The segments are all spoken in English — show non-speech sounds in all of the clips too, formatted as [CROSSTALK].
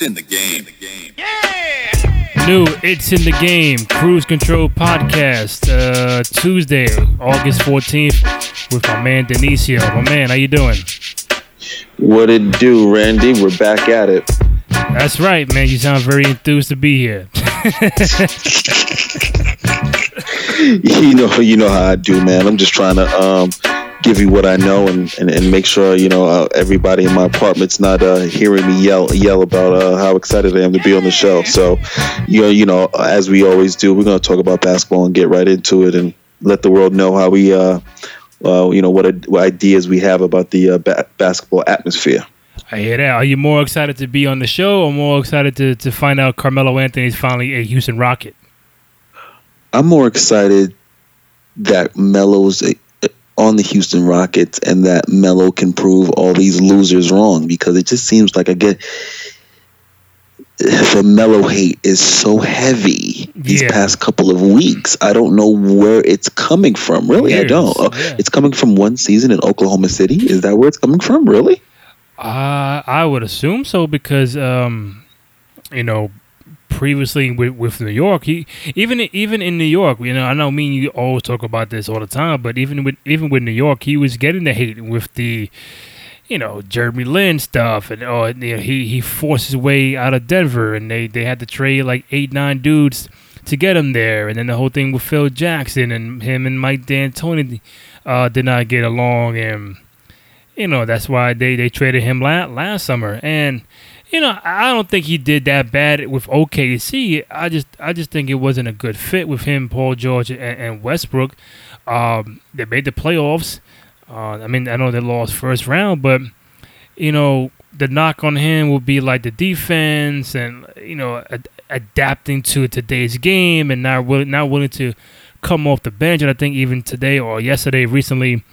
It's in the game. The game. New It's in the Game Cruise Control Podcast, uh, Tuesday, August 14th, with my man Denicio. My man, how you doing? What it do, Randy? We're back at it. That's right, man. You sound very enthused to be here. [LAUGHS] You know, you know how I do, man. I'm just trying to um, give you what I know and, and, and make sure you know uh, everybody in my apartment's not uh, hearing me yell yell about uh, how excited I am to be on the show. So, you know, you know, as we always do, we're going to talk about basketball and get right into it and let the world know how we, uh, uh, you know, what, what ideas we have about the uh, ba- basketball atmosphere. I hear that. Are you more excited to be on the show or more excited to, to find out Carmelo Anthony's finally a Houston Rocket? I'm more excited that Melo's on the Houston Rockets and that Melo can prove all these losers wrong because it just seems like I get [SIGHS] the Melo hate is so heavy these Yeah. past couple of weeks. I don't know where it's coming from. Really, I don't. Uh, yeah. It's coming from one season in Oklahoma City. Is that where it's coming from? Really? Uh, I would assume so because, um, you know, previously with, with New York, he even even in New York, you know, I know me and you always talk about this all the time, but even with even with New York, he was getting the hate with the, you know, Jeremy Lin stuff, and or you know, he he forced his way out of Denver, and they they had to trade like eight nine dudes to get him there, and then the whole thing with Phil Jackson and him and Mike D'Antoni uh, did not get along, and you know that's why they they traded him last last summer. And you know I don't think he did that bad with OKC I just I just think it wasn't a good fit with him Paul George and, and Westbrook. Um, they made the playoffs. Uh, I mean I know they lost first round but you know the knock on him will be like the defense and you know ad- adapting to today's game and not willing not willing to come off the bench. And I think even today or yesterday recently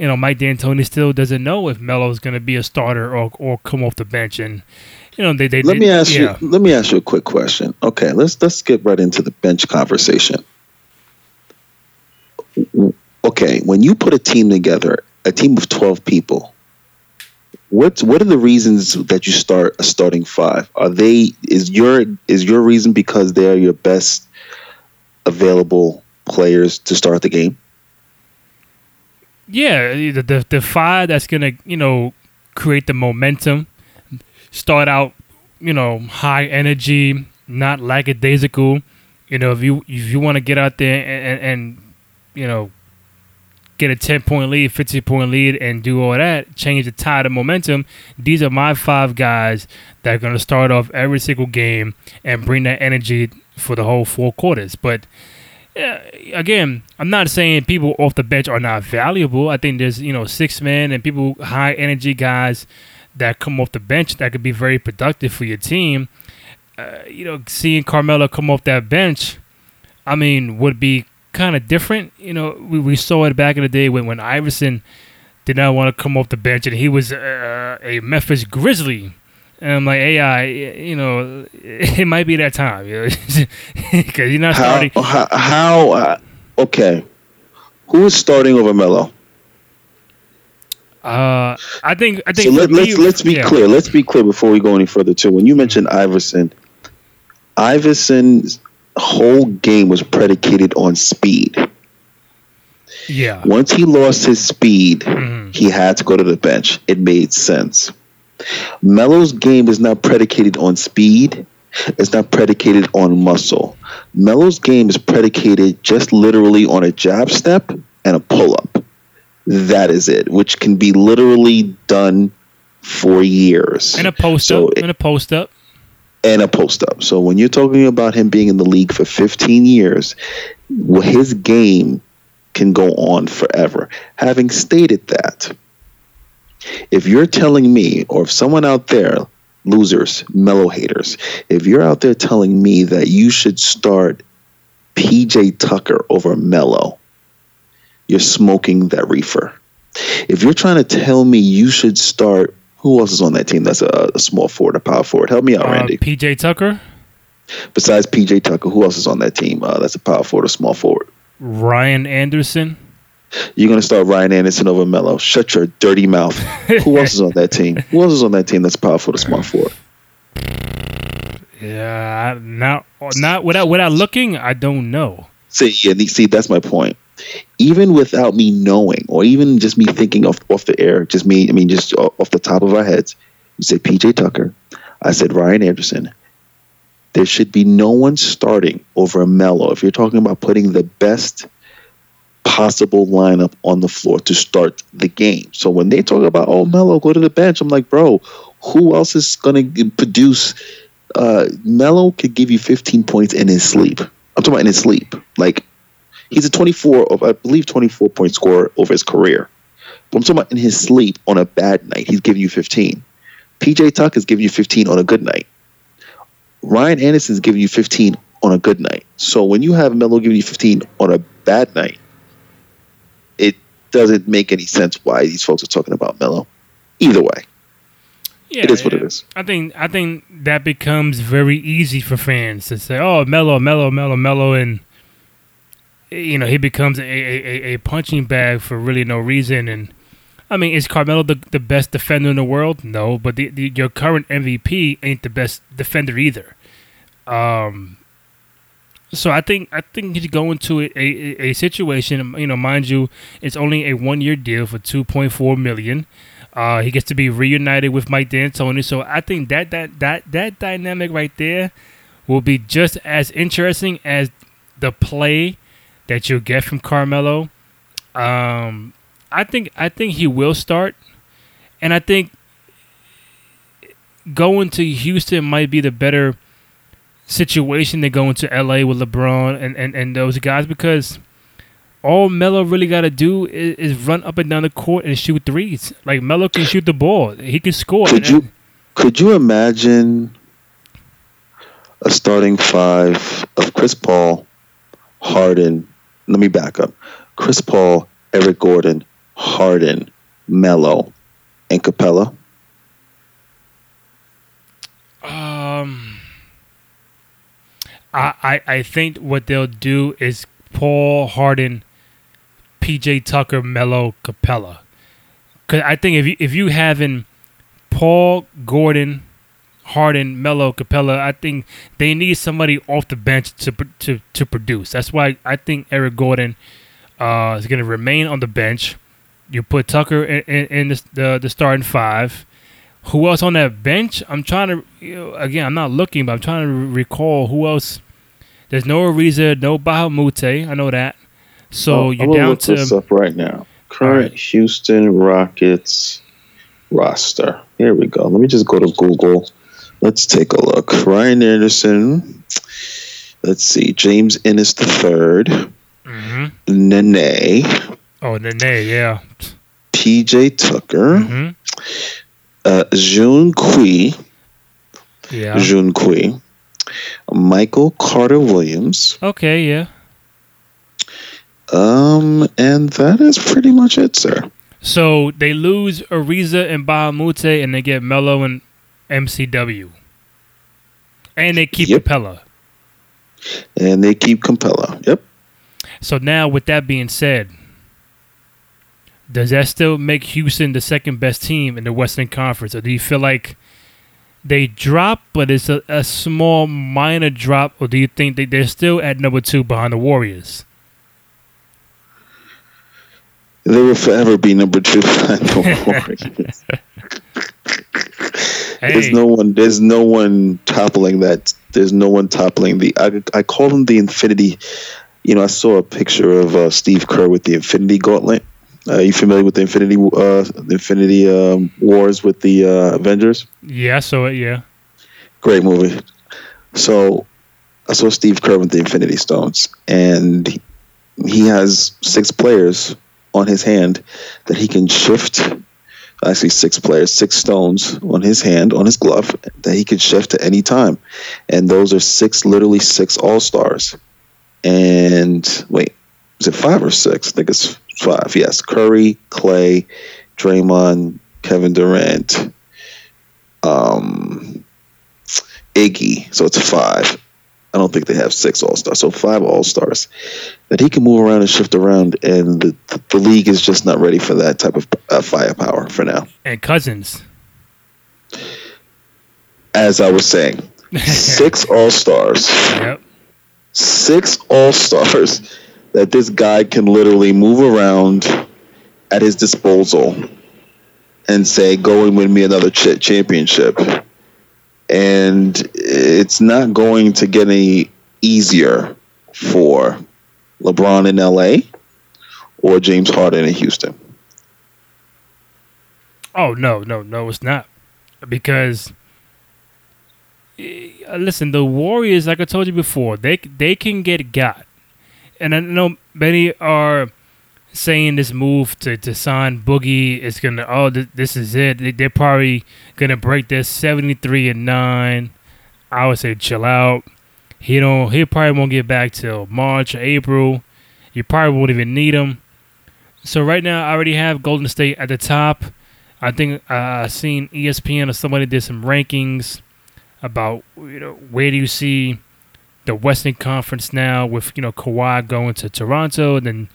you know, Mike D'Antoni still doesn't know if Melo's going to be a starter or or come off the bench, and you know they they. Let they- me ask yeah. you. Let me ask you a quick question. Okay, let's let's get right into the bench conversation. Okay, when you put a team together, a team of twelve people, what what are the reasons that you start a starting five? Are they is your is your reason because they are your best available players to start the game? Yeah, the, the the five that's gonna you know create the momentum, start out you know high energy, not lackadaisical. You know, if you if you want to get out there and, and, and you know get a ten point lead, fifteen point lead, and do all that, change the tide of momentum. These are my five guys that are gonna start off every single game and bring that energy for the whole four quarters. But again, I'm not saying people off the bench are not valuable. I think there's you know six men and people high energy guys that come off the bench that could be very productive for your team. Uh, you know, seeing Carmelo come off that bench, I mean, would be kind of different. You know, we, we saw it back in the day when when Iverson did not want to come off the bench and he was uh, a Memphis Grizzly. And I'm like, AI, you know, [LAUGHS] it might be that time, you know, [LAUGHS] because you're not How starting. how, how uh, okay? Who is starting over Melo? Uh, I think I think so let, me- let's let's be yeah. clear. Let's be clear before we go any further. Too, when you mentioned Iverson, Iverson's whole game was predicated on speed. Yeah, Once he lost his speed, Mhm. he had to go to the bench. It made sense. Melo's game is not predicated on speed. It's not predicated on muscle. Melo's game is predicated just literally on a jab step and a pull up. That is it, which can be literally done for years. and a post So up, it- and a post up. and a post up. So when you're talking about him being in the league for 15 years, well, his game can go on forever. Having stated that, if you're telling me, or if someone out there, losers, Melo haters, if you're out there telling me that you should start PJ Tucker over Melo, you're smoking that reefer. If you're trying to tell me you should start, who else is on that team that's a, a small forward, a power forward? Help me out, Uh, Randy. PJ Tucker, Besides PJ Tucker, who else is on that team? Uh, that's a power forward, a small forward. Ryan Anderson. You're going to start Ryan Anderson over Melo. Shut your dirty mouth. [LAUGHS] Who else is on that team? Who else is on that team that's powerful to small forward? Yeah, not not without without looking, I don't know. See, yeah, see, that's my point. Even without me knowing, or even just me thinking off off the air, just me, I mean, just off the top of our heads, you say PJ Tucker, I said Ryan Anderson. There should be no one starting over Melo. If you're talking about putting the best possible lineup on the floor to start the game. So when they talk about, oh, Melo, go to the bench, I'm like, bro, who else is going to produce? Uh, Melo could give you 15 points in his sleep. I'm talking about in his sleep. Like, he's a 24, of I believe, 24 point scorer over his career. But I'm talking about in his sleep on a bad night, he's giving you 15. PJ Tuck is giving you 15 on a good night. Ryan Anderson is giving you 15 on a good night. So when you have Melo giving you 15 on a bad night, doesn't make any sense why these folks are talking about Melo. Either way, yeah, it is what it is. I think I think that becomes very easy for fans to say, "Oh, Melo, Melo, Melo, Melo," and you know he becomes a, a, a punching bag for really no reason. And I mean, is Carmelo the, the best defender in the world? No, but the, the, your current MVP ain't the best defender either. Um, so I think I think he's going to a, a, a situation. You know, mind you, it's only a one year deal for two point four million. Uh, he gets to be reunited with Mike D'Antoni. So I think that that that that dynamic right there will be just as interesting as the play that you'll get from Carmelo. Um, I think I think he will start, and I think going to Houston might be the better situation than go into LA with LeBron and, and, and those guys because all Melo really got to do is, is, run up and down the court and shoot threes. Like Melo can shoot the ball, he can score. Could you could you imagine a starting five of Chris Paul, Harden? Let me back up: Chris Paul, Eric Gordon, Harden, Melo, and Capela. Um. I, I, think what they'll do is Paul Harden, PJ Tucker, Melo, Capela. Cause I think if you if you having Paul Gordon, Harden, Melo, Capela, I think they need somebody off the bench to to to produce. That's why I think Eric Gordon uh, is going to remain on the bench. You put Tucker in, in, in the, the, the starting five. Who else on that bench? I'm trying to you know, again. I'm not looking, but I'm trying to recall who else. There's no Ariza, no Moute. I know that. So oh, you're down to this up right now. Current right. Houston Rockets roster. Here we go. Let me just go to Google. Let's take a look. Ryan Anderson. Let's see. James Ennis the 3rd mm-hmm. Nene. Oh, Nene, yeah. PJ Tucker. Mm-hmm uh, Jun Kui. Yeah. Jun Kui. Michael Carter Williams. Okay, yeah. Um, and that is pretty much it, sir. So they lose Ariza and Moute, and they get Melo and MCW, and they keep yep. Capela. And they keep Capela. Yep. So now, with that being said, does that still make Houston the second best team in the Western Conference, or do you feel like they drop, but it's a, a small minor drop, or do you think that they're still at number two behind the Warriors? They will forever be number two behind the [LAUGHS] Warriors. hey. There's no one. There's no one toppling that. There's no one toppling the. I, I call them the Infinity. You know, I saw a picture of uh, Steve Kerr with the Infinity Gauntlet uh, are you familiar with the Infinity uh, Infinity um, Wars with the uh, Avengers? Yeah, so yeah. Great movie. So I saw Steve Kerr with the Infinity Stones, and he has six players on his hand that he can shift. Actually, six players, six stones on his hand, on his glove that he can shift at any time, and those are six, literally six All Stars. And wait, is it five or six? I think it's five. Yes, Curry, Klay, Draymond, Kevin Durant, um, Iggy. So it's five. I don't think they have six All Stars. So five All Stars that he can move around and shift around, and the, the league is just not ready for that type of uh, firepower for now. And Cousins. As I was saying, [LAUGHS] Six All Stars. Yep. Six All Stars that this guy can literally move around at his disposal and say, "Go and win me another ch- championship." And it's not going to get any easier for LeBron in LA or James Harden in Houston. Oh no, no, no, it's not because eh, listen, the Warriors, like I told you before, they they can get got, and I know many are saying this move to, to sign Boogie is gonna oh th- this is it. They, they're probably gonna break this seventy three and nine. I would say chill out. He don't. He probably won't get back till March or April. You probably won't even need him. So right now, I already have Golden State at the top. I think uh, I seen ESPN or somebody did some rankings about you know where do you see the Western Conference now with you know Kawhi going to Toronto and then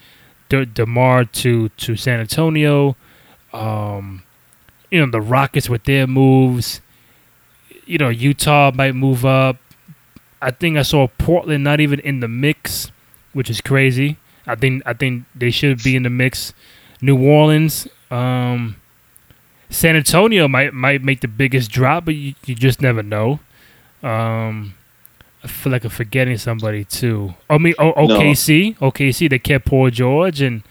De- DeMar to to San Antonio. Um, you know the Rockets with their moves. You know Utah might move up. I think I saw Portland not even in the mix, which is crazy. I think I think they should be in the mix. New Orleans, um, San Antonio might might make the biggest drop, but you, you just never know. Um, I feel like I'm forgetting somebody too. I mean, o- OKC, OKC. They kept Paul George, and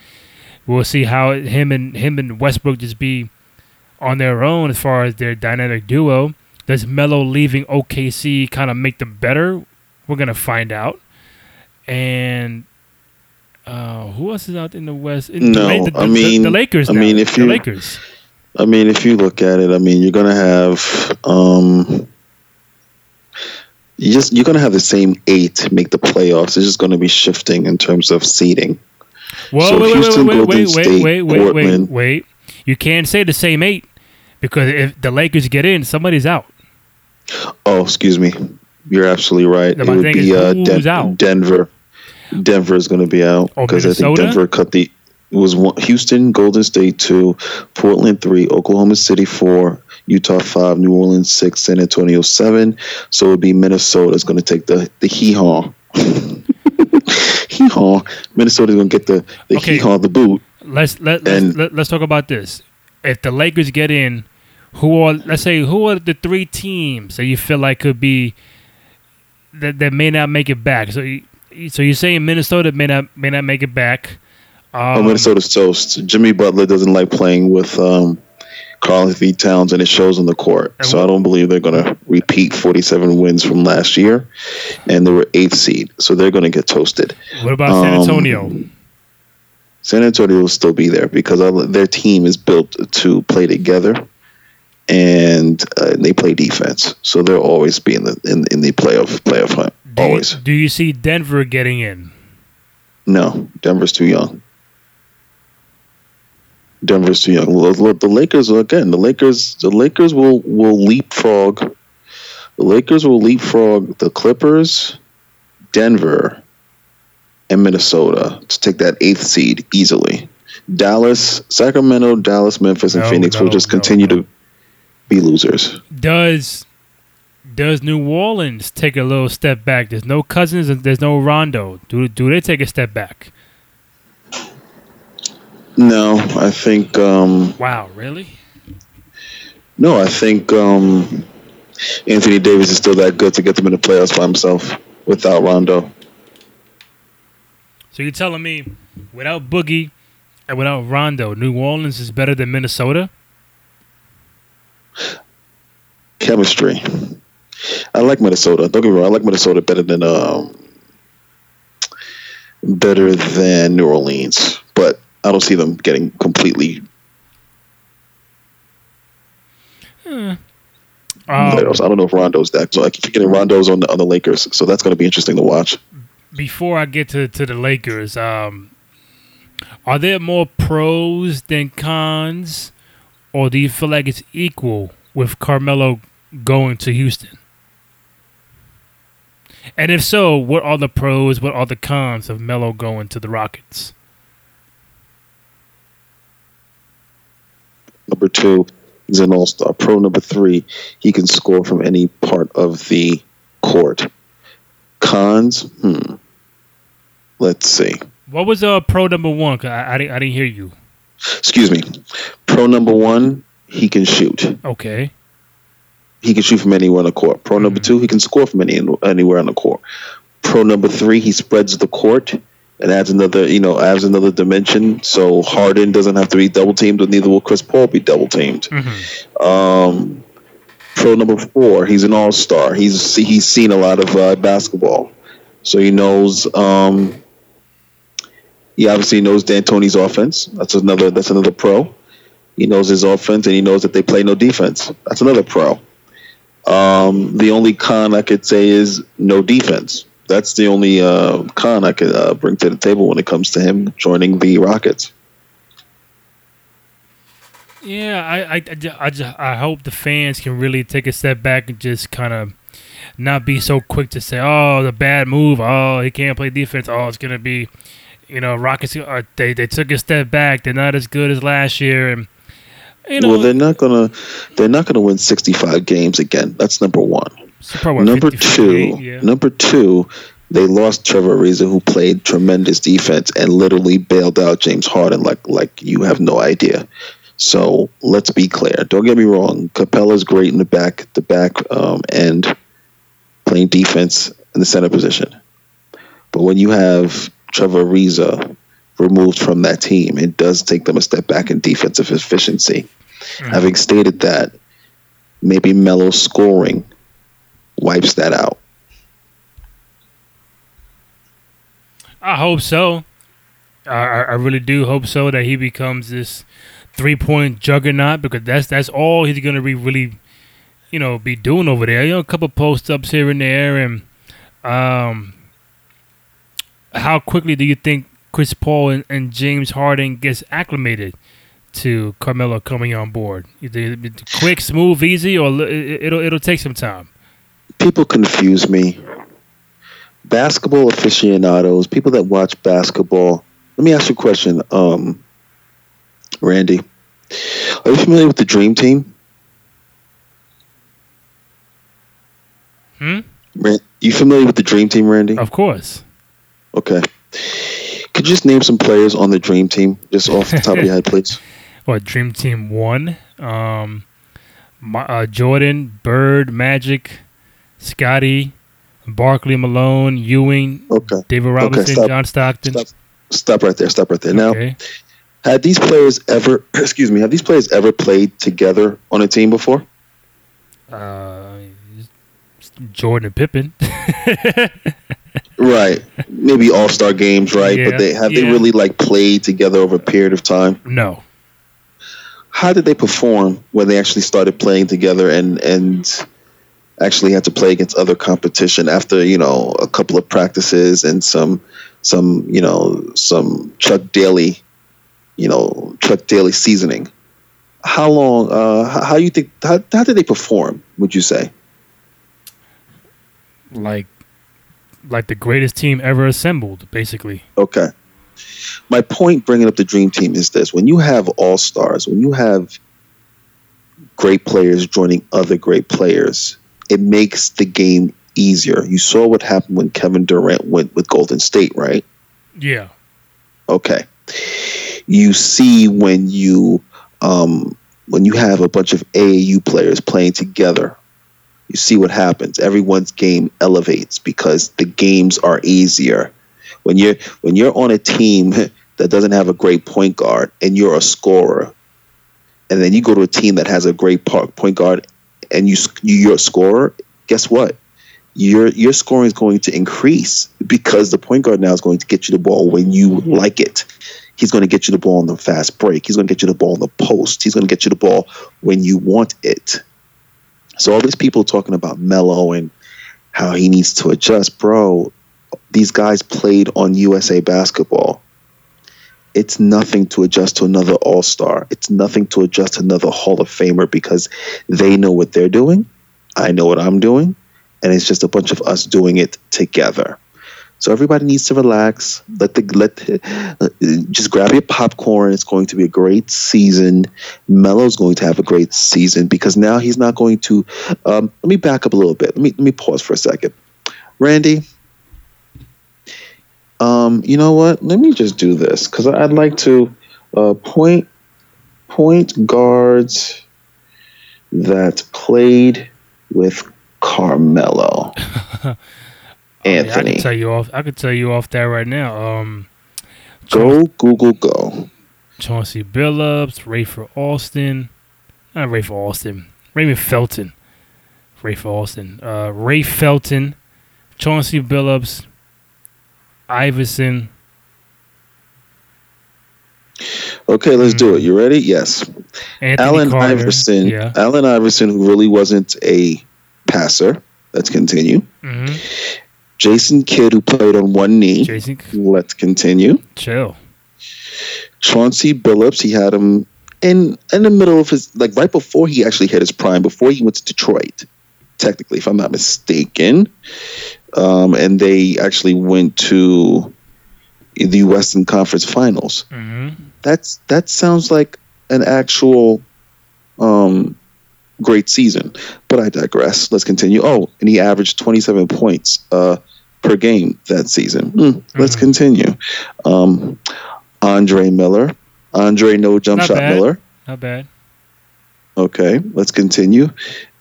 we'll see how him and him and Westbrook just be on their own as far as their dynamic duo. Does Melo leaving OKC kind of make them better? We're gonna find out. And uh, who else is out in the West? In No, the, the, I mean- the Lakers. I mean, if the you- Lakers. I mean, if you look at it, I mean, you're gonna have um, you just you're gonna have the same eight make the playoffs. It's just gonna be shifting in terms of seeding. Well, So wait, wait, Houston, wait, wait, Golden wait, State, wait, wait, wait, wait. You can't say the same eight because if the Lakers get in, somebody's out. Oh, excuse me, you're absolutely right. It would be uh, Den- out? Denver. Denver is gonna be out Oh, because I think Denver cut the. It was one, Houston, Golden State two, Portland three, Oklahoma City four, Utah five, New Orleans six, San Antonio seven. So it would be Minnesota's going to take the the hee haw. [LAUGHS] hee haw. Minnesota's going to get the the Okay. hee haw the boot. Let's let let's, let, let's talk about this. If the Lakers get in, who are let's say who are the three teams that you feel like could be that that may not make it back? So you, so you're saying Minnesota may not may not make it back. Um, oh, Minnesota's toast. Jimmy Butler doesn't like playing with um, Karl-Anthony Towns, and it shows on the court. So I don't believe they're going to repeat 47 wins from last year, and they were eighth seed, so they're going to get toasted. What about San um, Antonio? San Antonio will still be there because their team is built to play together, and uh, they play defense, so they'll always be in the in, in the playoff playoff hunt. Do you, Always. do you see Denver getting in? No, Denver's too young. Denver's too young. The Lakers again. The Lakers. The Lakers will will leapfrog. The Lakers will leapfrog the Clippers, Denver, and Minnesota to take that eighth seed easily. Dallas, Sacramento, Dallas, Memphis, and No, Phoenix will no, just no, continue no. to be losers. Does does New Orleans take a little step back? There's no Cousins and there's no Rondo. Do do they take a step back? No, I think. Um, Wow, really? no, I think um, Anthony Davis is still that good to get them in the playoffs by himself without Rondo. So you're telling me without Boogie and without Rondo, New Orleans is better than Minnesota? chemistry. I like Minnesota. Don't get me wrong. I like Minnesota better than um, better than New Orleans, I don't see them getting completely Um, playoffs. I don't know if Rondo's that. So I keep getting Rondo's on the on the Lakers, so that's going to be interesting to watch. before I get to, to the Lakers, um, are there more pros than cons, or do you feel like it's equal with Carmelo going to Houston? And if so, what are the pros? What are the cons of Melo going to the Rockets? Number two, he's an all star. Pro number three, he can score from any part of the court. Cons, hmm. Let's see. What was uh pro number one? I, I didn't I didn't hear you. Excuse me. Pro number one, he can shoot. Okay. He can shoot from anywhere on the court. Pro number Mhm. two, he can score from any anywhere on the court. Pro number three, he spreads the court and adds another, you know, adds another dimension. So Harden doesn't have to be double teamed, but neither will Chris Paul be double teamed. hmm Um, pro number four, he's an all star. He's he's seen a lot of uh, basketball, so he knows. Um, he obviously knows D'Antoni's offense. That's another. That's another pro. He knows his offense, and he knows that they play no defense. That's another pro. Um, the only con I could say is no defense. That's the only uh, con I could uh, bring to the table when it comes to him joining the Rockets. Yeah, I I, I, ju- I, ju- I hope the fans can really take a step back and just kind of not be so quick to say, "Oh, the bad move. Oh, he can't play defense. Oh, it's gonna be, you know, Rockets. Uh, they they took a step back. They're not as good as last year." And you know, well, they're not gonna they're not gonna win sixty five games again. That's number one. So what, number 50, two, yeah. number two, they lost Trevor Ariza, who played tremendous defense and literally bailed out James Harden like like you have no idea. So let's be clear. Don't get me wrong. Capela's great in the back, the back um, end, playing defense in the center position. But when you have Trevor Ariza removed from that team, it does take them a step back in defensive efficiency. Mhm. Having stated that, maybe Melo scoring wipes that out. I hope so. I, I really do hope so that he becomes this three point juggernaut because that's that's all he's gonna be really, you know, be doing over there. You know, a couple post ups here and there, and um, how quickly do you think Chris Paul and, and James Harden gets acclimated to Carmelo coming on board? Quick, smooth, easy, or it'll it'll take some time. People confuse me. Basketball aficionados, people that watch basketball. Let me ask you a question, um, Randy. Are you familiar with the Dream Team? Hmm? Ran- you familiar with the Dream Team, Randy? Of course. Okay. Could you just name some players on the Dream Team, just off the top of your head, please? [LAUGHS] what Dream Team one, um, Ma- uh, Jordan, Bird, Magic, Scottie, Barkley, Malone, Ewing, Okay. David Robinson, stop. John Stockton. Stop. Stop right there. Stop right there. Now, Okay. had these players ever, [CLEARS THROAT] excuse me, have these players ever played together on a team before? Uh, Jordan and Pippen. [LAUGHS] Right. Maybe all star games, right? Yeah, but they have they really like played together over a period of time. no. How did they perform when they actually started playing together and and actually had to play against other competition after, you know, a couple of practices and some some, you know, some Chuck Daly, you know, Chuck Daly seasoning. How long uh how, how you think how, how did they perform, would you say? Like, like the greatest team ever assembled, basically. Okay. My point bringing up the dream team is this when you have all stars, when you have great players joining other great players, it makes the game easier. You saw what happened when Kevin Durant went with Golden State, right? Yeah. Okay. You see when you um, when you have a bunch of AAU players playing together, you see what happens. Everyone's game elevates because the games are easier. When you're when you're on a team [LAUGHS] that doesn't have a great point guard and you're a scorer, and then you go to a team that has a great point guard and you you're a scorer, guess what? Your your scoring is going to increase because the point guard now is going to get you the ball when you mm-hmm. like it. He's going to get you the ball on the fast break. He's going to get you the ball on the post. He's going to get you the ball when you want it. So all these people talking about Melo and how he needs to adjust, bro. These guys played on USA basketball. It's nothing to adjust to another All Star. It's nothing to adjust to another Hall of Famer because they know what they're doing. I know what I'm doing, and it's just a bunch of us doing it together. So everybody needs to relax. Let the let uh, just grab your popcorn. It's going to be a great season. Melo's going to have a great season because now he's not going to. Um, let me back up a little bit. Let me let me pause for a second. Randy, um, you know what? Let me just do this because I'd like to uh, point point guards that played with Carmelo. [LAUGHS] Anthony, I could tell you off. I could tell you off that right now. Um, go Google go. Chauncey Billups, Rafer Austin, not Rafer Austin, Raymond Felton, Rafer Alston, uh, Ray Felton, Chauncey Billups, Iverson. Okay, let's do it. You ready? Yes. Anthony Allen Carter. Iverson. Yeah. Allen Iverson, who really wasn't a passer. Let's continue. hmm Jason Kidd, who played on one knee. Jason, Let's continue. chill. Chauncey Billups, he had him in in the middle of his like right before he actually hit his prime, before he went to Detroit, technically, if I'm not mistaken. Um, and they actually went to the Western Conference Finals. hmm That's that sounds like an actual um, great season. But I digress. Let's continue. Oh, and he averaged 27 points uh, per game that season. Hmm, Let's Mhm. continue. Um, Andre Miller. Andre No Jump Not Shot bad. Miller. Not bad. Okay, let's continue.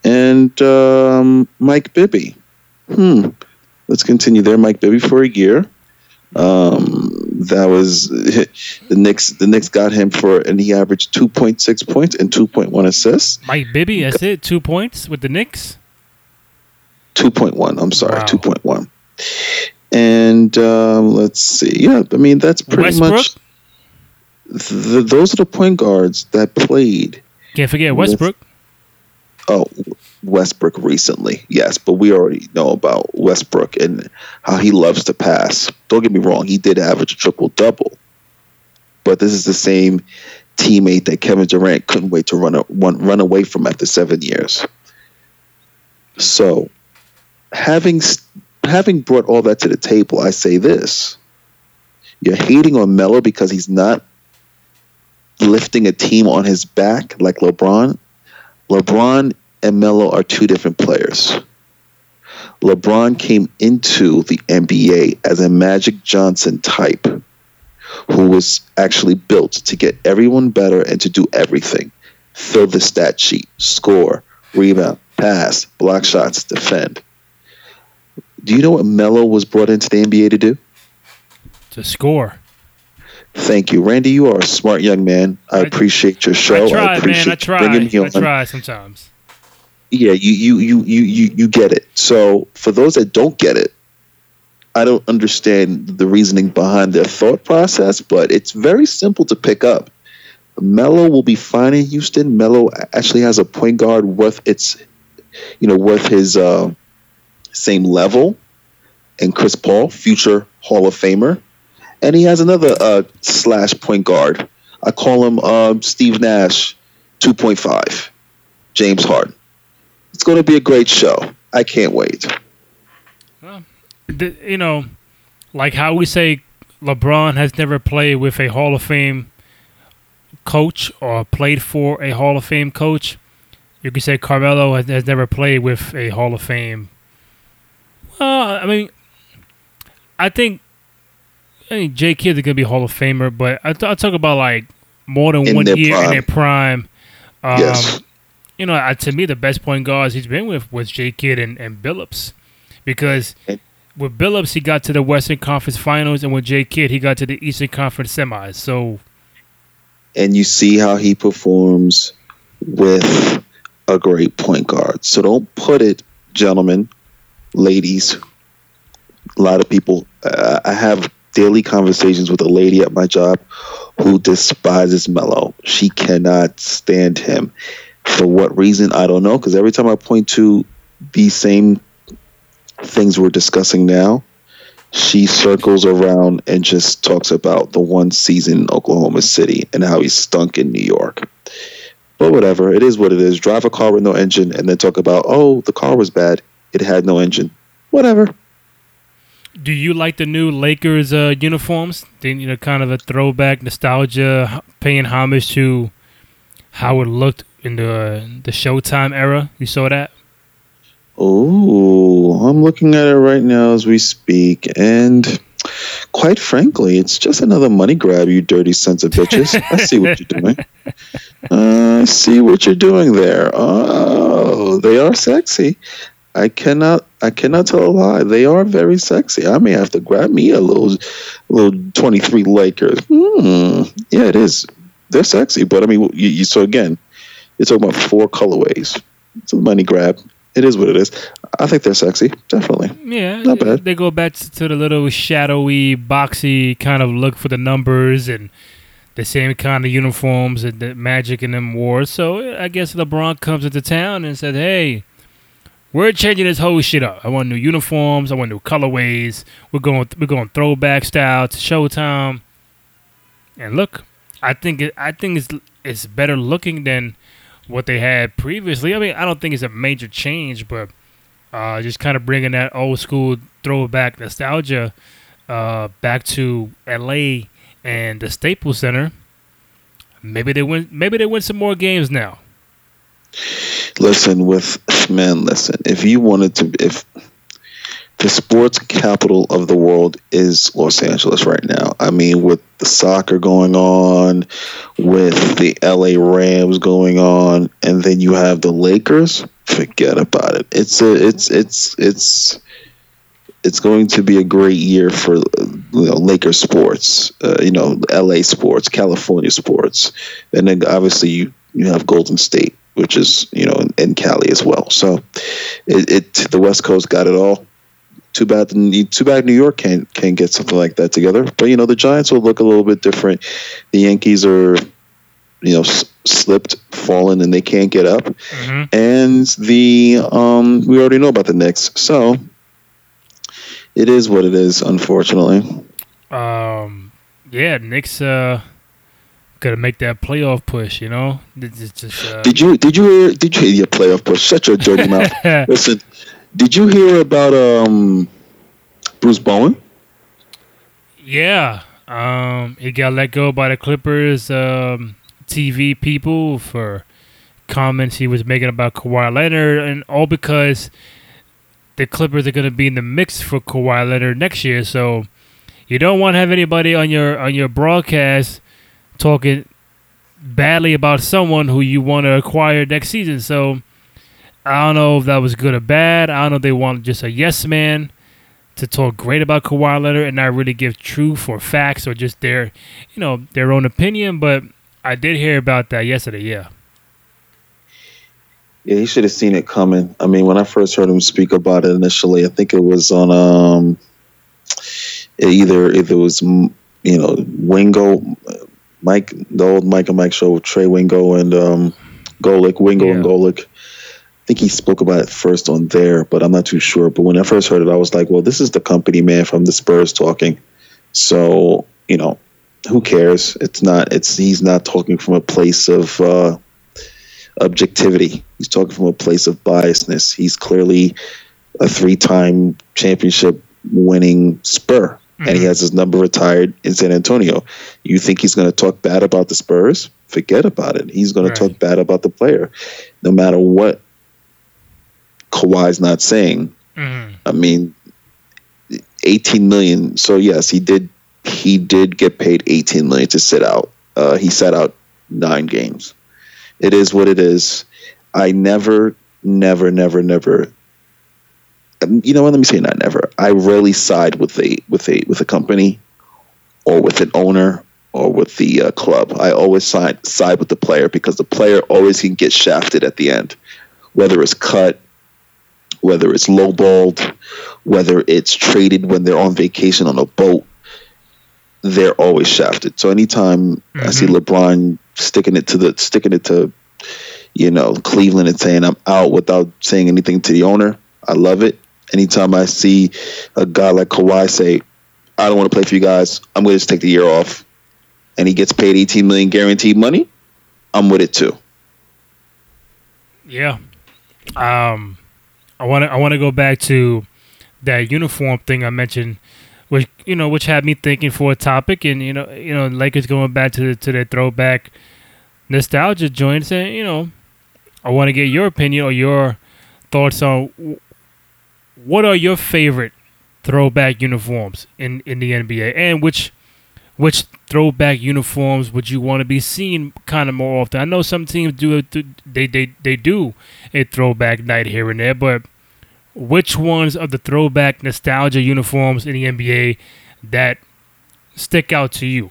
And um, Mike Bibby. Hmm. Let's continue there. Mike Bibby for a year. Um, that was [LAUGHS] the Knicks. The Knicks got him for, and he averaged two point six points and two point one assists. Mike Bibby, that's it. Two points with the Knicks. Two point one. I'm sorry, Wow. two point one. And um, let's see. Yeah, I mean that's pretty Westbrook. much. The, those are the point guards that played Can't forget Westbrook. Oh, Westbrook recently, yes, but we already know about Westbrook and how he loves to pass. Don't get me wrong; he did average a triple double, but this is the same teammate that Kevin Durant couldn't wait to run a, run, run away from after seven years. So, having having brought all that to the table, I say this: you're hating on Melo because he's not lifting a team on his back like LeBron. LeBron and Melo are two different players. LeBron came into the NBA as a Magic Johnson type who was actually built to get everyone better and to do everything fill the stat sheet, score, rebound, pass, block shots, defend. Do you know what Melo was brought into the NBA to do? To score. Thank you, Randy. You are a smart young man. I, I- appreciate your show. I try, appreciate man. I try. bringing me I on. try sometimes. Yeah, you you you you you you get it. So for those that don't get it, I don't understand the reasoning behind their thought process, but it's very simple to pick up. Melo will be fine in Houston. Melo actually has a point guard worth its, you know, worth his uh, same level, and Chris Paul, future Hall of Famer, and he has another uh, slash point guard. I call him uh, Steve Nash, two point five, James Harden. It's going to be a great show. I can't wait. The- you know, like how we say LeBron has never played with a Hall of Fame coach or played for a Hall of Fame coach. You could say Carmelo has, has never played with a Hall of Fame. Well, I mean, I think I think Jay Kidd is gonna be a Hall of Famer, but I, th- I talk about like more than In one year in prime. their prime. Um, Yes. You know, uh, to me, the best point guards he's been with was Jay Kidd and, and Billups, because with Billups he got to the Western Conference Finals, and with Jay Kidd he got to the Eastern Conference semis. So and you see how he performs with a great point guard. So don't put it, gentlemen, ladies. A lot of people. Uh, I have daily conversations with a lady at my job who despises Melo. She cannot stand him. For what reason, I don't know. Because every time I point to these same things we're discussing now, she circles around and just talks about the one season in Oklahoma City and how he stunk in New York. But whatever, it is what it is. Drive a car with no engine and then talk about, oh, the car was bad. It had no engine. Whatever. Do you like the new Lakers uh, uniforms? You know, kind of a throwback nostalgia, paying homage to how it looked in the the Showtime era. You saw that? Oh, I'm looking at it right now as we speak, and quite frankly, it's just another money grab, you dirty sons of bitches. I see what you're doing. [LAUGHS] Uh, I see what you're doing there. Oh, they are sexy. I cannot I cannot tell a lie. They are very sexy. I may have to grab me a little little 23 Lakers. Hmm. Yeah, it is. They're sexy, but I mean, you, you so again, you're talking about four colorways. It's a money grab. It is what it is. I think they're sexy, definitely. Yeah, Not bad. They go back to the little shadowy, boxy kind of look for the numbers and the same kind of uniforms that the Magic and them wore. So I guess LeBron comes into town and said, "Hey, we're changing this whole shit up. I want new uniforms. I want new colorways. We're going we're going throwback style to Showtime." And look, I think it, I think it's it's better looking than what they had previously. I mean, I don't think it's a major change, but uh, just kind of bringing that old school throwback nostalgia uh, back to L.A. and the Staples Center. Maybe they win. Maybe they win some more games now. Listen, with man, listen. If you wanted to, if the sports capital of the world is Los Angeles right now. I mean, with the soccer going on, with the LA Rams going on, and then you have the Lakers. Forget about it. It's a, it's it's it's it's going to be a great year for you know, Lakers sports. Uh, you know, LA sports, California sports, and then obviously you you have Golden State, which is you know in, in Cali as well. So it, it the West Coast got it all too bad too bad New York can't can't get something like that together. But you know the Giants will look a little bit different. The Yankees are you know s- slipped, fallen, and they can't get up. Mm-hmm. And the um, we already know about the Knicks, so it is what it is. Unfortunately, Um, yeah, Knicks uh, gotta make that playoff push. You know, just uh, did you did you hear did you hear your playoff push? Shut your dirty mouth. [LAUGHS] Listen, did you hear about um Bruce Bowen? Yeah. Um, he got let go by the Clippers um, TV people for comments he was making about Kawhi Leonard, and all because the Clippers are going to be in the mix for Kawhi Leonard next year. So you don't want to have anybody on your on your broadcast talking badly about someone who you want to acquire next season. So I don't know if that was good or bad. I don't know if they want just a yes man to talk great about Kawhi Leonard and not really give truth or facts or just their, you know, their own opinion. But I did hear about that yesterday. Yeah. Yeah, he should have seen it coming. I mean, when I first heard him speak about it initially, I think it was on um, either if it was mm, you know Wingo, Mike, the old Mike and Mike show Trey Wingo and um, Golic, Wingo and Yeah. Golic. Think he spoke about it first on there, but I'm not too sure. But when I first heard it, I was like, well, this is the company man from the Spurs talking. So you know, who cares? It's not. It's he's not talking from a place of. Uh, objectivity. He's talking from a place of biasness. He's clearly a three-time championship winning Spur, and he Mhm. has his number retired in San Antonio. You think he's going to talk bad about the Spurs? Forget about it. He's going Right. to talk bad about the player, no matter what Kawhi's not saying. Mhm. I mean, 18 million. So yes, he did. He did get paid 18 million to sit out. Uh, he sat out nine games. It is what it is. I never, never, never, never. um, You know what? Let me say not never. I rarely side with a with a with a company, or with an owner, or with the uh, club. I always side side with the player because the player always can get shafted at the end, whether it's cut, whether it's lowballed, whether it's traded when they're on vacation on a boat, they're always shafted. So anytime I see LeBron sticking it to the sticking it to, you know, Cleveland and saying I'm out without saying anything to the owner, I love it. Anytime I see a guy like Kawhi say, I don't want to play for you guys, I'm going to just take the year off, and he gets paid 18 million guaranteed money, I'm with it too. Yeah. Um, I want to I want to go back to that uniform thing I mentioned, which you know, which had me thinking for a topic, and you know, you know, Lakers going back to to their throwback nostalgia joint, saying, you know, I want to get your opinion or your thoughts on what are your favorite throwback uniforms in, in the NBA, and which which throwback uniforms would you want to be seen kind of more often? I know some teams do it, they they they do a throwback night here and there, but which ones of the throwback nostalgia uniforms in the NBA that stick out to you?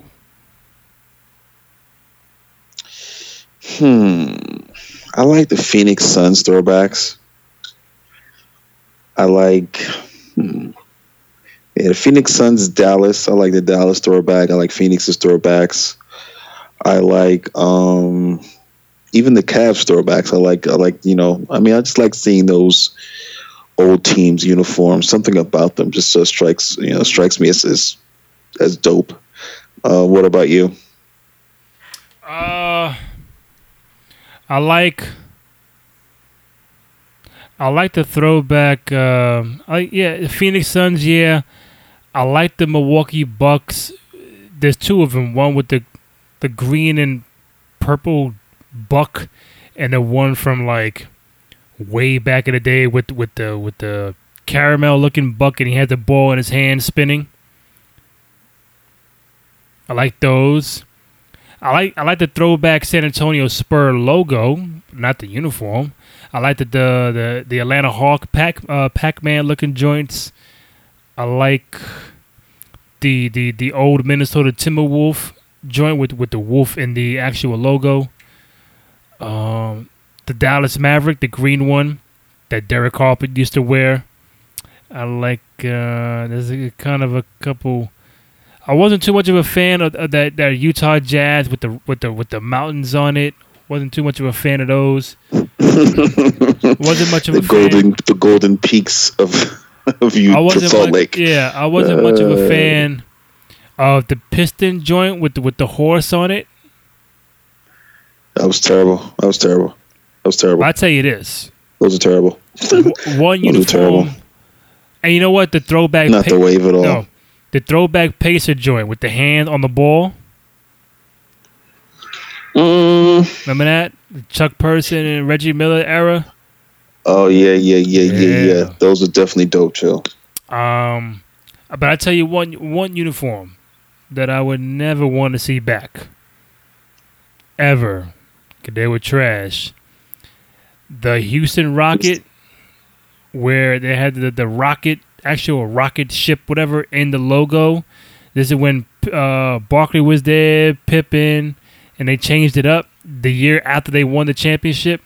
Hmm. I like the Phoenix Suns throwbacks. I like hmm. Yeah, Phoenix Suns Dallas. I like the Dallas throwback. I like Phoenix's throwbacks. I like um even the Cavs throwbacks. I like I like, you know, I mean I just like seeing those old teams uniforms. Something about them just uh, strikes you know strikes me as as, as dope. Uh, what about you? Uh I like I like the throwback. Uh, I, yeah, Phoenix Suns. Yeah, I like the Milwaukee Bucks. There's two of them. One with the the green and purple buck, and the one from like way back in the day with with the with the caramel looking buck, and he had the ball in his hand spinning. I like those. I like I like the throwback San Antonio Spur logo, not the uniform. I like the the the, the Atlanta Hawk Pac uh, Pac Man looking joints. I like the the the old Minnesota Timberwolf joint with with the wolf in the actual logo. Um, the Dallas Maverick, the green one that Derek Harper used to wear. I like. Uh, there's a, kind of a couple. I wasn't too much of a fan of, of that, that Utah Jazz with the with the with the mountains on it. Wasn't too much of a fan of those. [LAUGHS] wasn't much of the a golden fan. the golden peaks of [LAUGHS] of you I wasn't much, Lake. Yeah, I wasn't much of a Uh, fan of the piston joint with the, with the horse on it. That was terrible. That was terrible. That was terrible. I tell you this, Those are terrible. one [LAUGHS] Those are terrible. And you know what? The throwback. Not the wave at all. No, the throwback pacer joint with the hand on the ball. Mm. Remember that? The Chuck Person and Reggie Miller era. Oh yeah, yeah, yeah, yeah, yeah. Those are definitely dope, chill. Um, but I tell you one one uniform that I would never want to see back, ever, 'cause they were trash. The Houston Rocket, where they had the the rocket, actual rocket ship, whatever, in the logo. This is when uh, Barkley was there, Pippen, and they changed it up the year after they won the championship.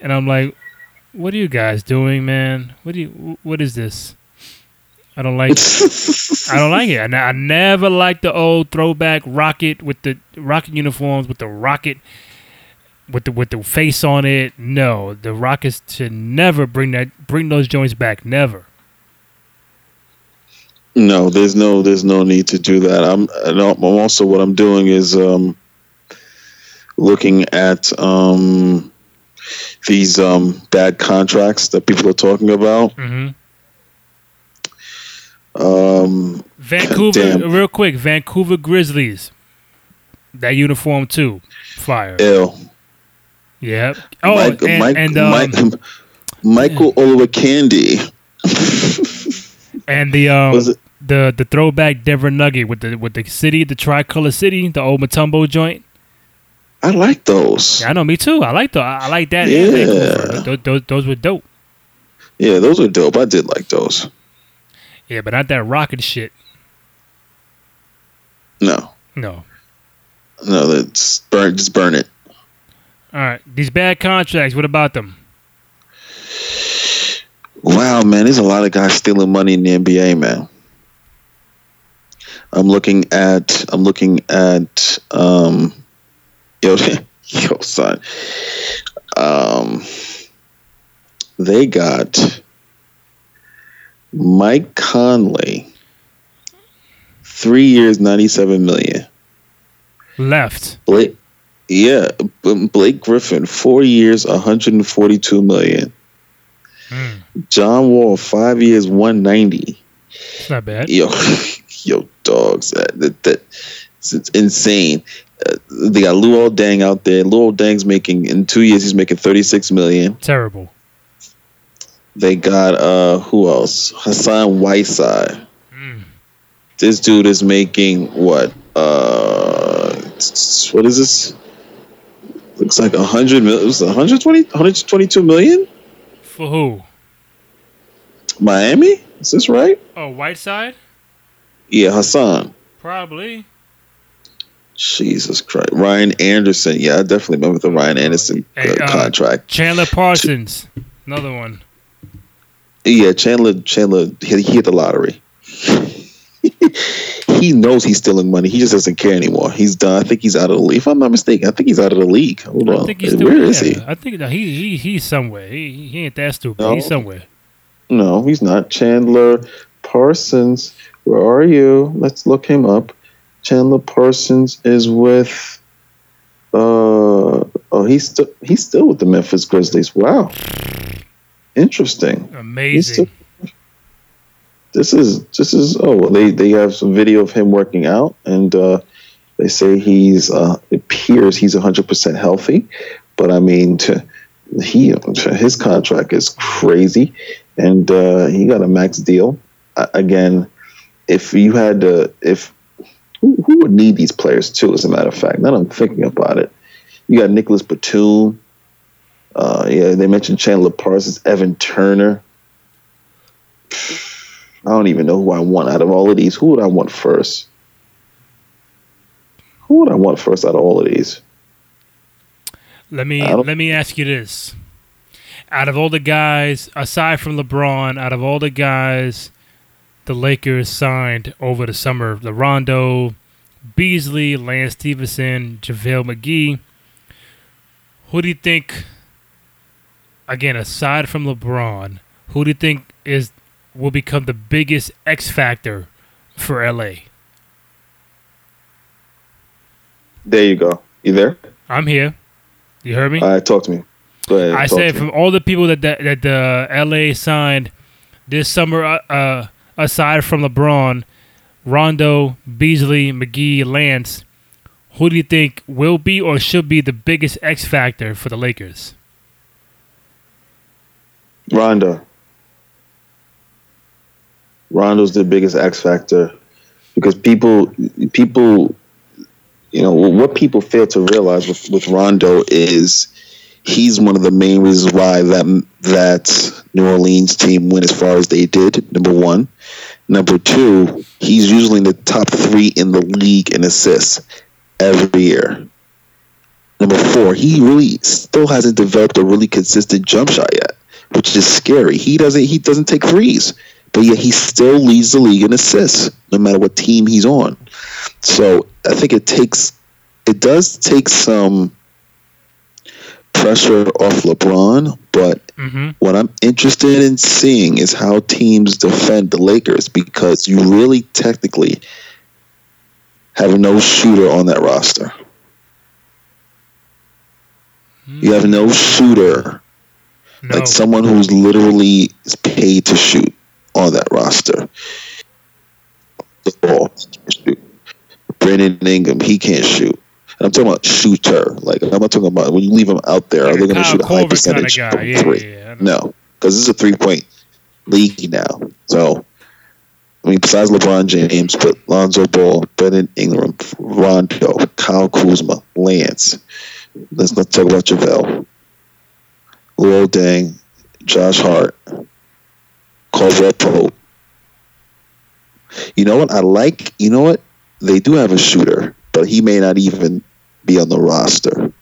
And I'm like, what are you guys doing, man? What do you? What is this? I don't like. I don't like it. I, I never liked the old throwback rocket with the rocket uniforms with the rocket with the with the face on it. No, the Rockets should never bring that bring those joints back. Never. No, there's no there's no need to do that. I'm I'm also what I'm doing is um looking at um these um bad contracts that people are talking about. hmm Um Vancouver, Damn. real quick. Vancouver Grizzlies. That uniform too. Fire. ill. Yep. Oh, Mike, and, Mike, and, um, Mike, Michael Olowokandi. [LAUGHS] and the um, the the throwback Denver Nugget with the with the city, the tricolor city, the old Mutombo joint. I like those. Yeah, I know, me too. I like the I like that. Yeah. Those, those, those were dope. Yeah, those were dope. I did like those. Yeah, but not that rocket shit. No. No. No, that's burn just burn it. All right, these bad contracts. What about them? Wow, man, there's a lot of guys stealing money in the NBA, man. I'm looking at I'm looking at um yo [LAUGHS] yo son. Um they got Mike Conley three years, ninety seven million. Left. Blake yeah, Blake Griffin, four years, 142 million. Mm, John Wall, five years, 190. not bad. Yo, [LAUGHS] yo, dogs, that, that, that it's insane. They got Luol Deng out there. Luol Deng's making in two years. He's making 36 million. Terrible. They got uh who else? Hassan Whiteside. Mm. This dude is making what? Uh, what is this? Looks like a hundred mil. It was 120, 122 million. For who? Miami. Is this right? Oh, Whiteside? Yeah, Hassan. Probably. Jesus Christ, Ryan Anderson. Yeah, I definitely remember the Ryan Anderson uh, Hey, uh, contract. Chandler Parsons. Another one. Yeah, Chandler. Chandler. He, he hit the lottery. [LAUGHS] he knows he's stealing money. He just doesn't care anymore. He's done. I think he's out of the league. If I'm not mistaken, I think he's out of the league. Hold I on. think he's still Where is he? I think he, he he's somewhere. He, he ain't that stupid. No. He's somewhere. No, he's not. Chandler Parsons. Where are you? Let's look him up. Chandler Parsons is with. Uh oh, he's still he's still with the Memphis Grizzlies. Wow, interesting. Amazing. This is this is oh well, they they have some video of him working out and uh, they say he's uh, it appears he's hundred percent healthy, but I mean to, he his contract is crazy and uh, he got a max deal. Uh, again, if you had to if who, who would need these players too? As a matter of fact, now that I'm thinking about it, you got Nicholas Batum. Uh, yeah, they mentioned Chandler Parsons, Evan Turner. I don't even know who I want out of all of these. Who would I want first? Who would I want first out of all of these? Let me let me ask you this: out of all the guys, aside from LeBron, out of all the guys, the Lakers signed over the summer, the Rondo, Beasley, Lance Stephenson, JaVale McGee. Who do you think? Again, aside from LeBron, who do you think is will become the biggest X factor for LA? There you go. You there? I'm here. You heard me? All right, talk to me. Go ahead. I said from all the people that that, that the LA signed this summer, uh, uh, aside from LeBron, Rondo, Beasley, McGee, Lance, who do you think will be or should be the biggest X factor for the Lakers? Rondo. Rondo's the biggest X factor because people people you know what people fail to realize with, with Rondo is he's one of the main reasons why that that New Orleans team went as far as they did. Number one, number two, he's usually in the top three in the league in assists every year. Number four, he really still hasn't developed a really consistent jump shot yet, which is scary. He doesn't he doesn't take threes, but yet he still leads the league in assists, no matter what team he's on. So I think it takes it does take some pressure off LeBron, but Mm-hmm. what I'm interested in seeing is how teams defend the Lakers because you really technically have no shooter on that roster. You have no shooter, No. like someone who's literally paid to shoot on that roster. The ball, he can't shoot. Brandon Ingram, he can't shoot. And I'm talking about shooter. Like I'm not talking about when you leave them out there, are they going to shoot a high Korver kinda percentage from Yeah, three? yeah, yeah. No, because this is a three point league now. So, I mean, besides LeBron James, but Lonzo Ball, Brandon Ingram, Rondo, Kyle Kuzma, Lance. Let's not talk about JaVale. Luol Deng, Josh Hart, Caldwell Pope. You know what? I like, you know what? They do have a shooter, but he may not even be on the roster.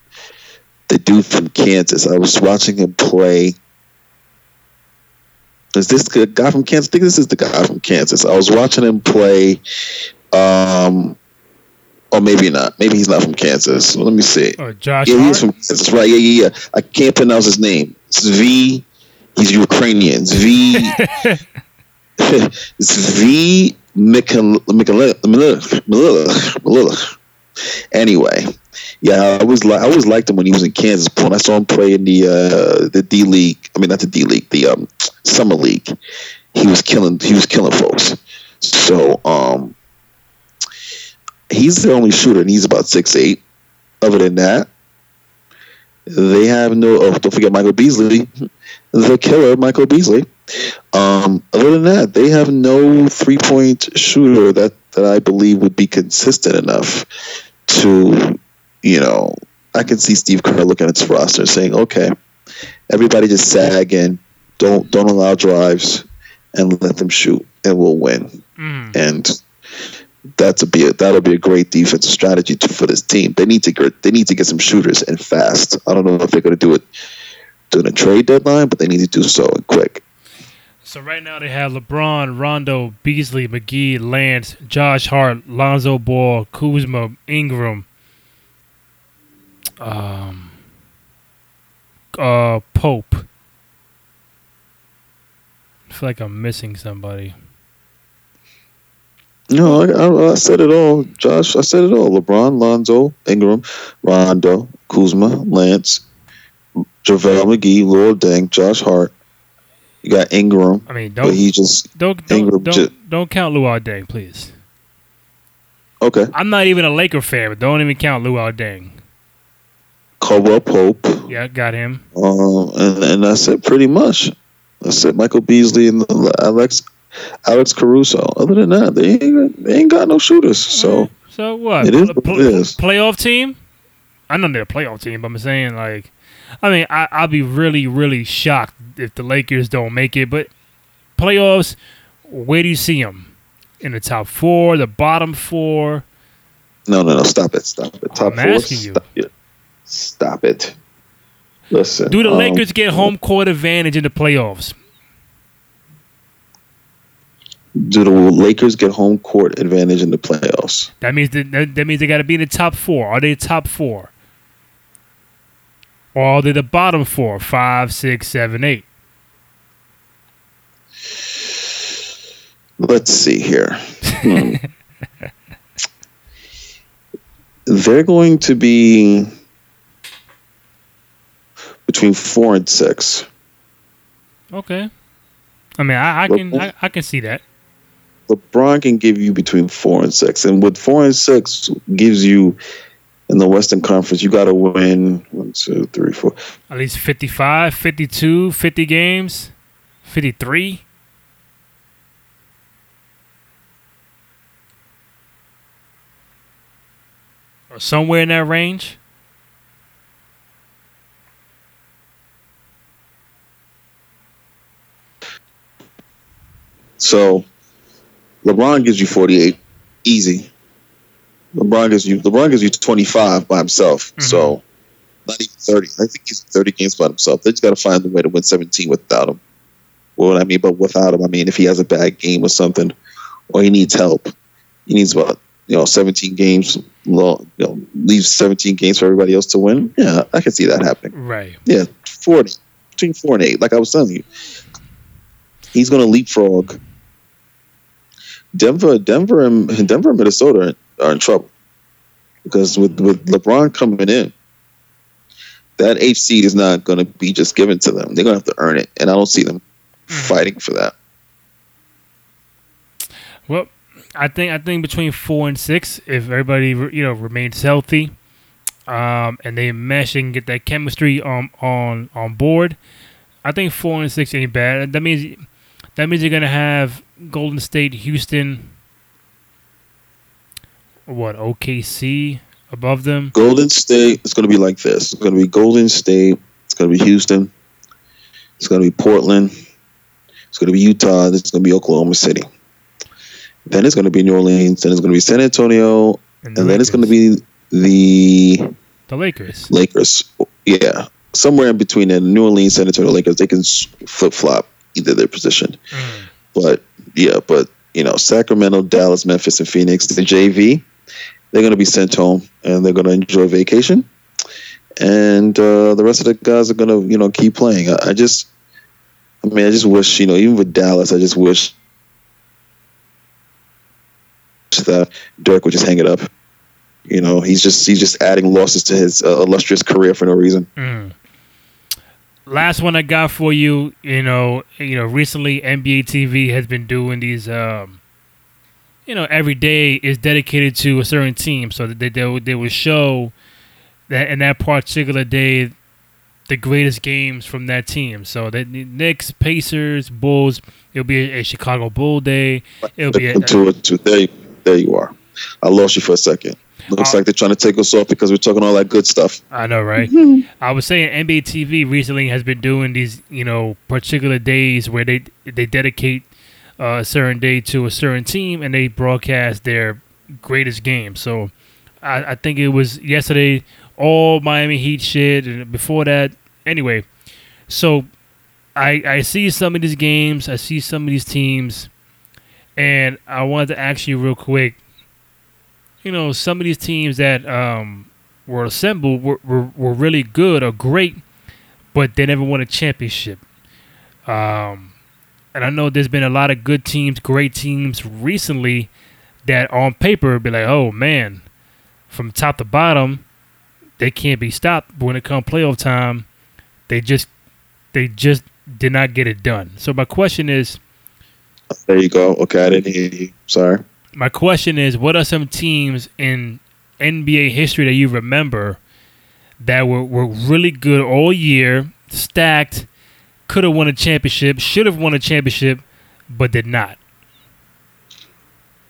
The dude from Kansas. I was watching him play is this the guy from Kansas? I think this is the guy from Kansas. I was watching him play, um, or maybe not. Maybe he's not from Kansas. Well, let me see. Oh, Josh Yeah, he's from Kansas, right? Yeah, yeah, yeah. I can't pronounce his name. It's V. He's Ukrainian. It's V. [LAUGHS] [LAUGHS] it's V. Mikhail- Mikhail- Milila. Anyway, yeah, I was like, I always liked him when he was in Kansas. When I saw him play in the uh, the D League, I mean not the D League, the um, Summer League, he was killing. He was killing folks. So um, he's the only shooter, and he's about six eight. Other than that, they have no. Oh, don't forget Michael Beasley. the killer Michael Beasley. Um, other than that, they have no three point shooter that, that I believe would be consistent enough to, you know, I can see Steve Kerr looking at his roster saying, okay, everybody just sag in, don't don't allow drives, and let them shoot, and we'll win. Mm. And that's a be a, that'll be a great defensive strategy to, for this team. They need to get they need to get some shooters and fast. I don't know if they're going to do it during a trade deadline, but they need to do so quick. So right now they have LeBron, Rondo, Beasley, McGee, Lance, Josh Hart, Lonzo Ball, Kuzma, Ingram, um, uh, Pope. I feel like I'm missing somebody. No, I, I, I said it all, Josh. I said it all. LeBron, Lonzo, Ingram, Rondo, Kuzma, Lance, JaVale McGee, Luol Deng, Josh Hart. You got Ingram, I mean, don't he just don't don't Ingram don't, ju- don't count Luol Deng, please. okay. I'm not even a Laker fan, but don't even count Luol Deng. Caldwell Pope, Yeah, got him. um, and and that's it pretty much. That's it. Michael Beasley and Alex Alex Caruso. Other than that, they ain't, they ain't got no shooters. So So what? It is pl- it is. Playoff team? I know they're a playoff team, but I'm saying like, I mean, I, I'll be really, really shocked if the Lakers don't make it. But playoffs, where do you see them? In the top four, the bottom four? no, no, no. Stop it. Stop it. Top I'm four. asking you. Stop it. Stop it. Listen. Do the um, Lakers get home court advantage in the playoffs? Do the Lakers get home court advantage in the playoffs? That means that, that, that means they got to be in the top four. Are they top four? Or are they the bottom four? Five, six, seven, eight. Let's see here. Hmm. [LAUGHS] They're going to be between four and six. Okay. I mean, I, I can I, I can see that. LeBron can give you between four and six, and with four and six gives you in the Western Conference, you got to win one, two, three, four. At least 55, 52, 50 games, 53. Or somewhere in that range. So LeBron gives you forty eight, easy. LeBron gives you LeBron gives you twenty five by himself. Mhm. So not even thirty. I think he's thirty games by himself. They just got to find a way to win seventeen without him. Well, what I mean, but without him, I mean if he has a bad game or something, or he needs help, he needs about you know seventeen games. Long, you know, leaves seventeen games for everybody else to win. Yeah, I can see that happening. Right. Yeah, forty between four and eight. Like I was telling you, he's going to leapfrog. Denver, Denver, and Denver, and Minnesota are in trouble because with with LeBron coming in, that HC is not going to be just given to them. They're going to have to earn it, and I don't see them fighting for that. Well, I think I think between four and six, if everybody you know remains healthy, um, and they mesh and get that chemistry on on on board, I think four and six ain't bad. That means that means you're gonna have Golden State, Houston, what OKC above them. Golden State is going to be like this. It's going to be Golden State. It's going to be Houston. It's going to be Portland. It's going to be Utah. It's going to be Oklahoma City. Then it's going to be New Orleans. Then it's going to be San Antonio. And, the And then it's going to be the the Lakers. Lakers. Yeah. Somewhere in between the New Orleans, San Antonio Lakers, they can flip flop either their position. Mm. But yeah, but you know, Sacramento, Dallas, Memphis, and Phoenix, the JV, they're going to be sent home and they're going to enjoy vacation. And uh, the rest of the guys are going to, you know, keep playing. I, I just, I mean, I just wish, you know, even with Dallas, I just wish that Dirk would just hang it up. You know, he's just he's just adding losses to his uh, illustrious career for no reason. Mm. Last one I got for you, you know, you know, recently NBA TV has been doing these, um, you know, every day is dedicated to a certain team, so that they they would, they would show that in that particular day, the greatest games from that team. So the Knicks, Pacers, Bulls. It'll be a, a Chicago Bull day. It'll be a, Two, two, there, you, there you are. I lost you for a second. Looks Uh, like they're trying to take us off because we're talking all that good stuff. I know, right? [LAUGHS] I was saying NBA TV recently has been doing these, you know, particular days where they they dedicate a certain day to a certain team and they broadcast their greatest game. So I, I think it was yesterday, all Miami Heat shit, and before that, anyway. So I I see some of these games, I see some of these teams, and I wanted to ask you real quick. You know, some of these teams that um, were assembled were, were, were really good or great, but they never won a championship. Um, and I know there's been a lot of good teams, great teams recently that on paper be like, oh man, from top to bottom, they can't be stopped. But when it comes playoff time, they just they just did not get it done. So my question is, There you go. Okay, I didn't hear you. Sorry. my question is, what are some teams in NBA history that you remember that were, were really good all year, stacked, could have won a championship, should have won a championship, but did not?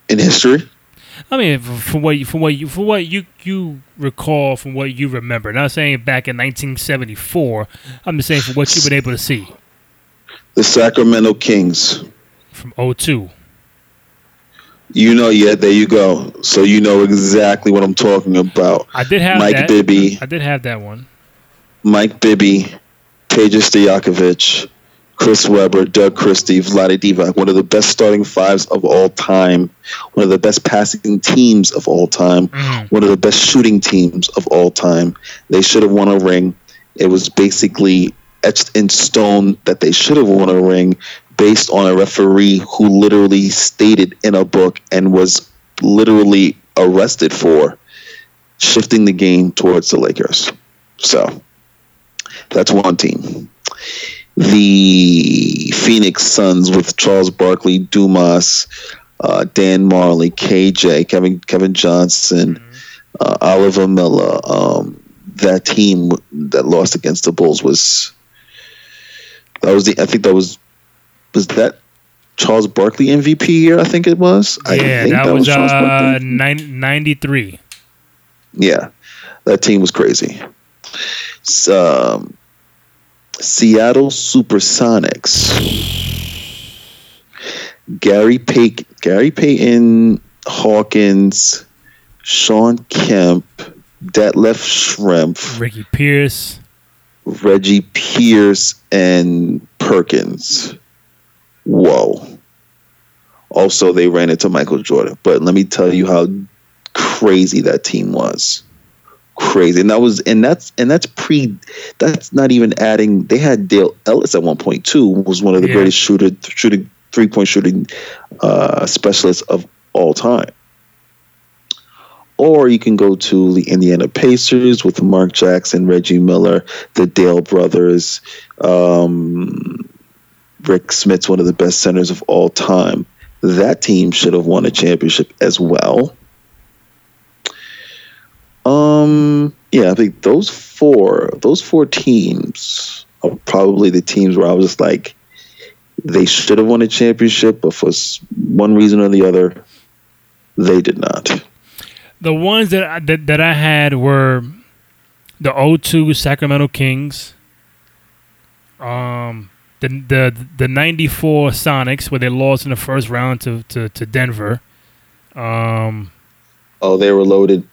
In history, I mean, from what you, from what you, from what you you recall, from what you remember. Not saying back in 1974. I'm just saying from what you've been able to see the Sacramento Kings. from 02. You know, yeah, there you go. So you know exactly what I'm talking about. I did have Mike that. Bibby, I did have that one. Mike Bibby, Peja Stojakovic, Chris Webber, Doug Christie, Vlade Divac, one of the best starting fives of all time, one of the best passing teams of all time, Mhm. one of the best shooting teams of all time. They should have won a ring. It was basically etched in stone that they should have won a ring based on a referee who literally stated in a book and was literally arrested for shifting the game towards the Lakers. So that's one team. The Phoenix Suns with Charles Barkley, Dumas, uh, Dan Majerle, KJ, Kevin Kevin Johnson, uh, Oliver Miller. Um, that team that lost against the Bulls was that was the I think that was was that Charles Barkley MVP year. I think it was. I Yeah, think that, was, Charles uh, nine- 93. Yeah, that team was crazy. S- um, Seattle Supersonics. Gary Payton, Gary Payton, Hawkins, Shawn Kemp, Detlef Schrempf, Ricky Pierce. Reggie Pierce, and Perkins. Whoa. Also, they ran into Michael Jordan. But let me tell you how crazy that team was. Crazy. And that was and that's and that's pre that's not even adding they had Dale Ellis at one point too, was one of the Yeah. greatest shooter shooting three point shooting uh specialists of all time. Or you can go to the Indiana Pacers with Mark Jackson, Reggie Miller, the Dale brothers. Um, Rik Smits one of the best centers of all time. That team should have won a championship as well. Um, yeah, I think those four, those four teams are probably the teams where I was just like, they should have won a championship, but for one reason or the other, they did not. The ones that I, that, that I had were the 02 Sacramento Kings, um, the the the 94 Sonics where they lost in the first round to to, to Denver. Um, Oh, they were loaded.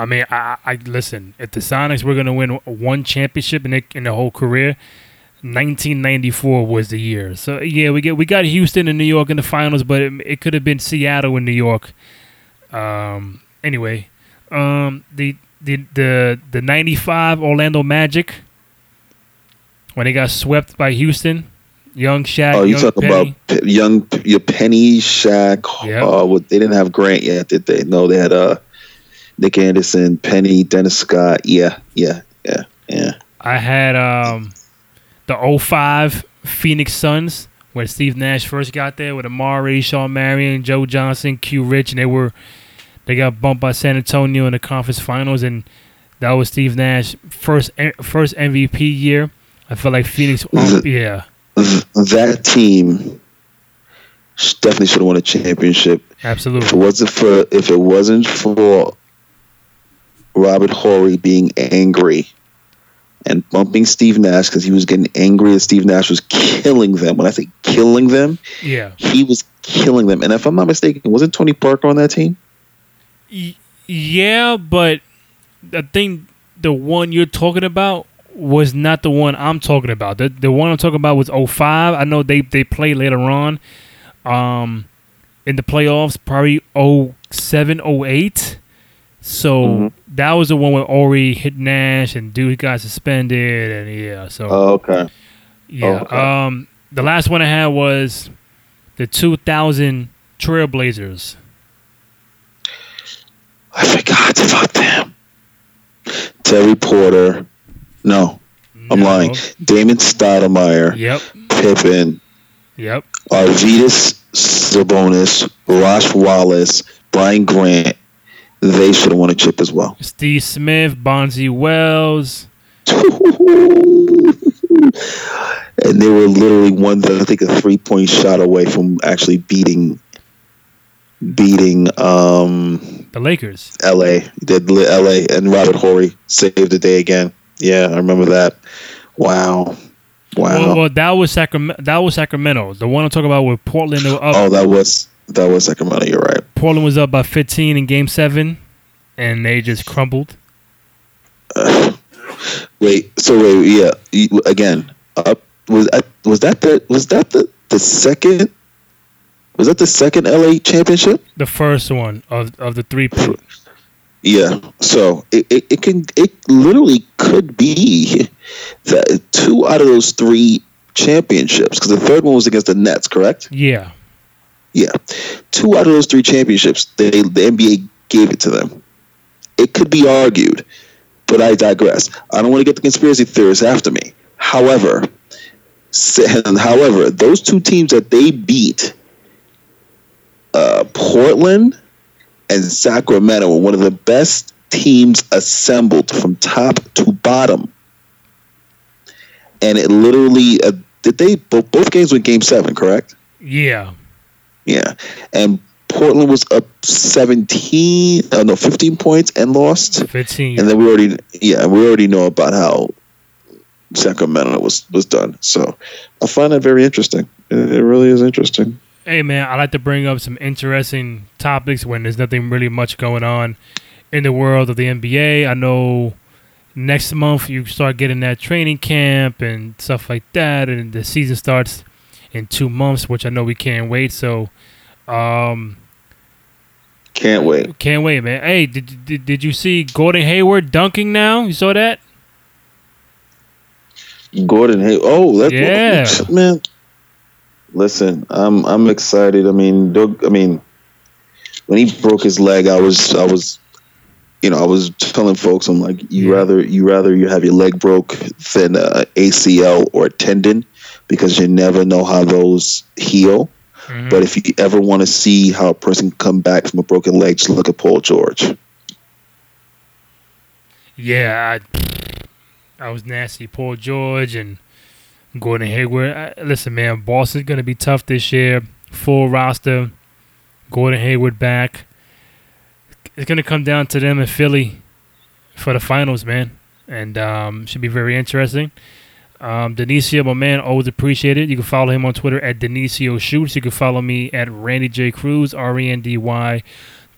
I mean, I, I listen. If the Sonics were going to win one championship in the, in their whole career, 1994 was the year. So yeah, we get we got Houston and New York in the finals, but it, it could have been Seattle and New York. Um. Anyway, um. The the the the 95 Orlando Magic when they got swept by Houston, young Shaq. Oh, you talking Penny. about P- young your Penny, Shaq? Yep. Uh, what, they didn't have Grant yet, did they? No, they had uh, Nick Anderson, Penny, Dennis Scott. Yeah, yeah, yeah, yeah. I had um the 05 Phoenix Suns when Steve Nash first got there with Amar'e, Shawn Marion, Joe Johnson, Q Rich, and they were they got bumped by San Antonio in the conference finals and That was Steve Nash first first MVP year. I feel like Phoenix. Oh, yeah, that team definitely should have won a championship. Absolutely. If it wasn't for if it wasn't for Robert Horry being angry and bumping Steve Nash because he was getting angry that Steve Nash was killing them. When I say killing them, yeah, he was killing them. And if I'm not mistaken, wasn't Tony Parker on that team? Yeah, but I think the one you're talking about was not the one I'm talking about. The the one I'm talking about was 05. I know they they play later on um in the playoffs, probably 07, 08. So mm-hmm. that was the one where Horry hit Nash and dude got suspended and yeah, so oh, okay. Yeah. Oh, okay. Um the last one I had was the 2000 Trailblazers. I forgot about them. Terry Porter. No, no. I'm lying. Damon Stoudemire. Yep. Pippen. Yep. Arvydas Sabonis, Ross Wallace, Brian Grant. They should have won a chip as well. Steve Smith, Bonzi Wells. [LAUGHS] and they were literally one, I think, a three point shot away from actually beating beating um, the Lakers. L.A. did L.A. and Robert Horry saved the day again. Yeah, I remember that. Wow. Wow. Well, well that was Sacramento. That was Sacramento. The one I'm talking about with Portland. Up, oh, that was that was Sacramento. You're right. Portland was up by 15 in Game Seven, and they just crumbled. Uh, [SIGHS] wait. So wait. Yeah. Again. Up. Was was that the was that the the second was that the second LA championship? The first one of of the three. Yeah. So it, it, it can it literally could be that two out of those three championships because the third one was against the Nets, correct? Yeah. Yeah. Two out of those three championships, they the NBA gave it to them. It could be argued, but I digress. I don't want to get the conspiracy theorists after me. However, [LAUGHS] however, those two teams that they beat uh, Portland and Sacramento were one of the best teams assembled from top to bottom. And it literally uh, did they both, both games went game seven, correct? Yeah. Yeah. And Portland was up 17, uh, no, 15 points and lost. 15. And then we already, yeah, we already know about how Sacramento was, was done. So I find that very interesting. It, it really is interesting. Hey man, I like to bring up some interesting topics when there's nothing really much going on in the world of the NBA. I know next month you start getting that training camp and stuff like that, and the season starts in two months, which I know we can't wait. So, um, can't wait. Can't wait, man. Hey, did did, did you see Gordon Hayward dunking now? You saw that? Gordon Hayward. Oh, that's yeah, man. Listen, I'm I'm excited. I mean, Doug. I mean, when he broke his leg, I was I was, you know, I was telling folks, I'm like, you yeah. rather you rather you have your leg broke than a ACL or a tendon, because you never know how those heal. Mm-hmm. But if you ever want to see how a person come back from a broken leg, just look at Paul George. Yeah, I, I was nasty, Paul George, and Gordon Hayward. listen, man, Boston's going to be tough this year. Full roster. Gordon Hayward back. It's going to come down to them in Philly for the finals, man. And um, should be very interesting. Um, Denicio, my man, always appreciate it. You can follow him on Twitter at Denicio Shoots. You can follow me at Rendy J. Cruz, R E N D Y,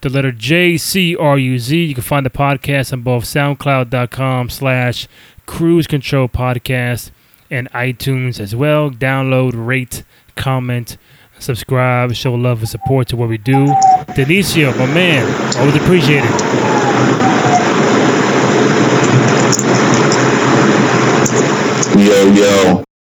the letter J C R U Z. You can find the podcast on both SoundCloud.com slash Cruise Control Podcast and iTunes as well. Download, rate, comment, subscribe, show love and support to what we do. Denicio, my man, always appreciate it. Yo, yo.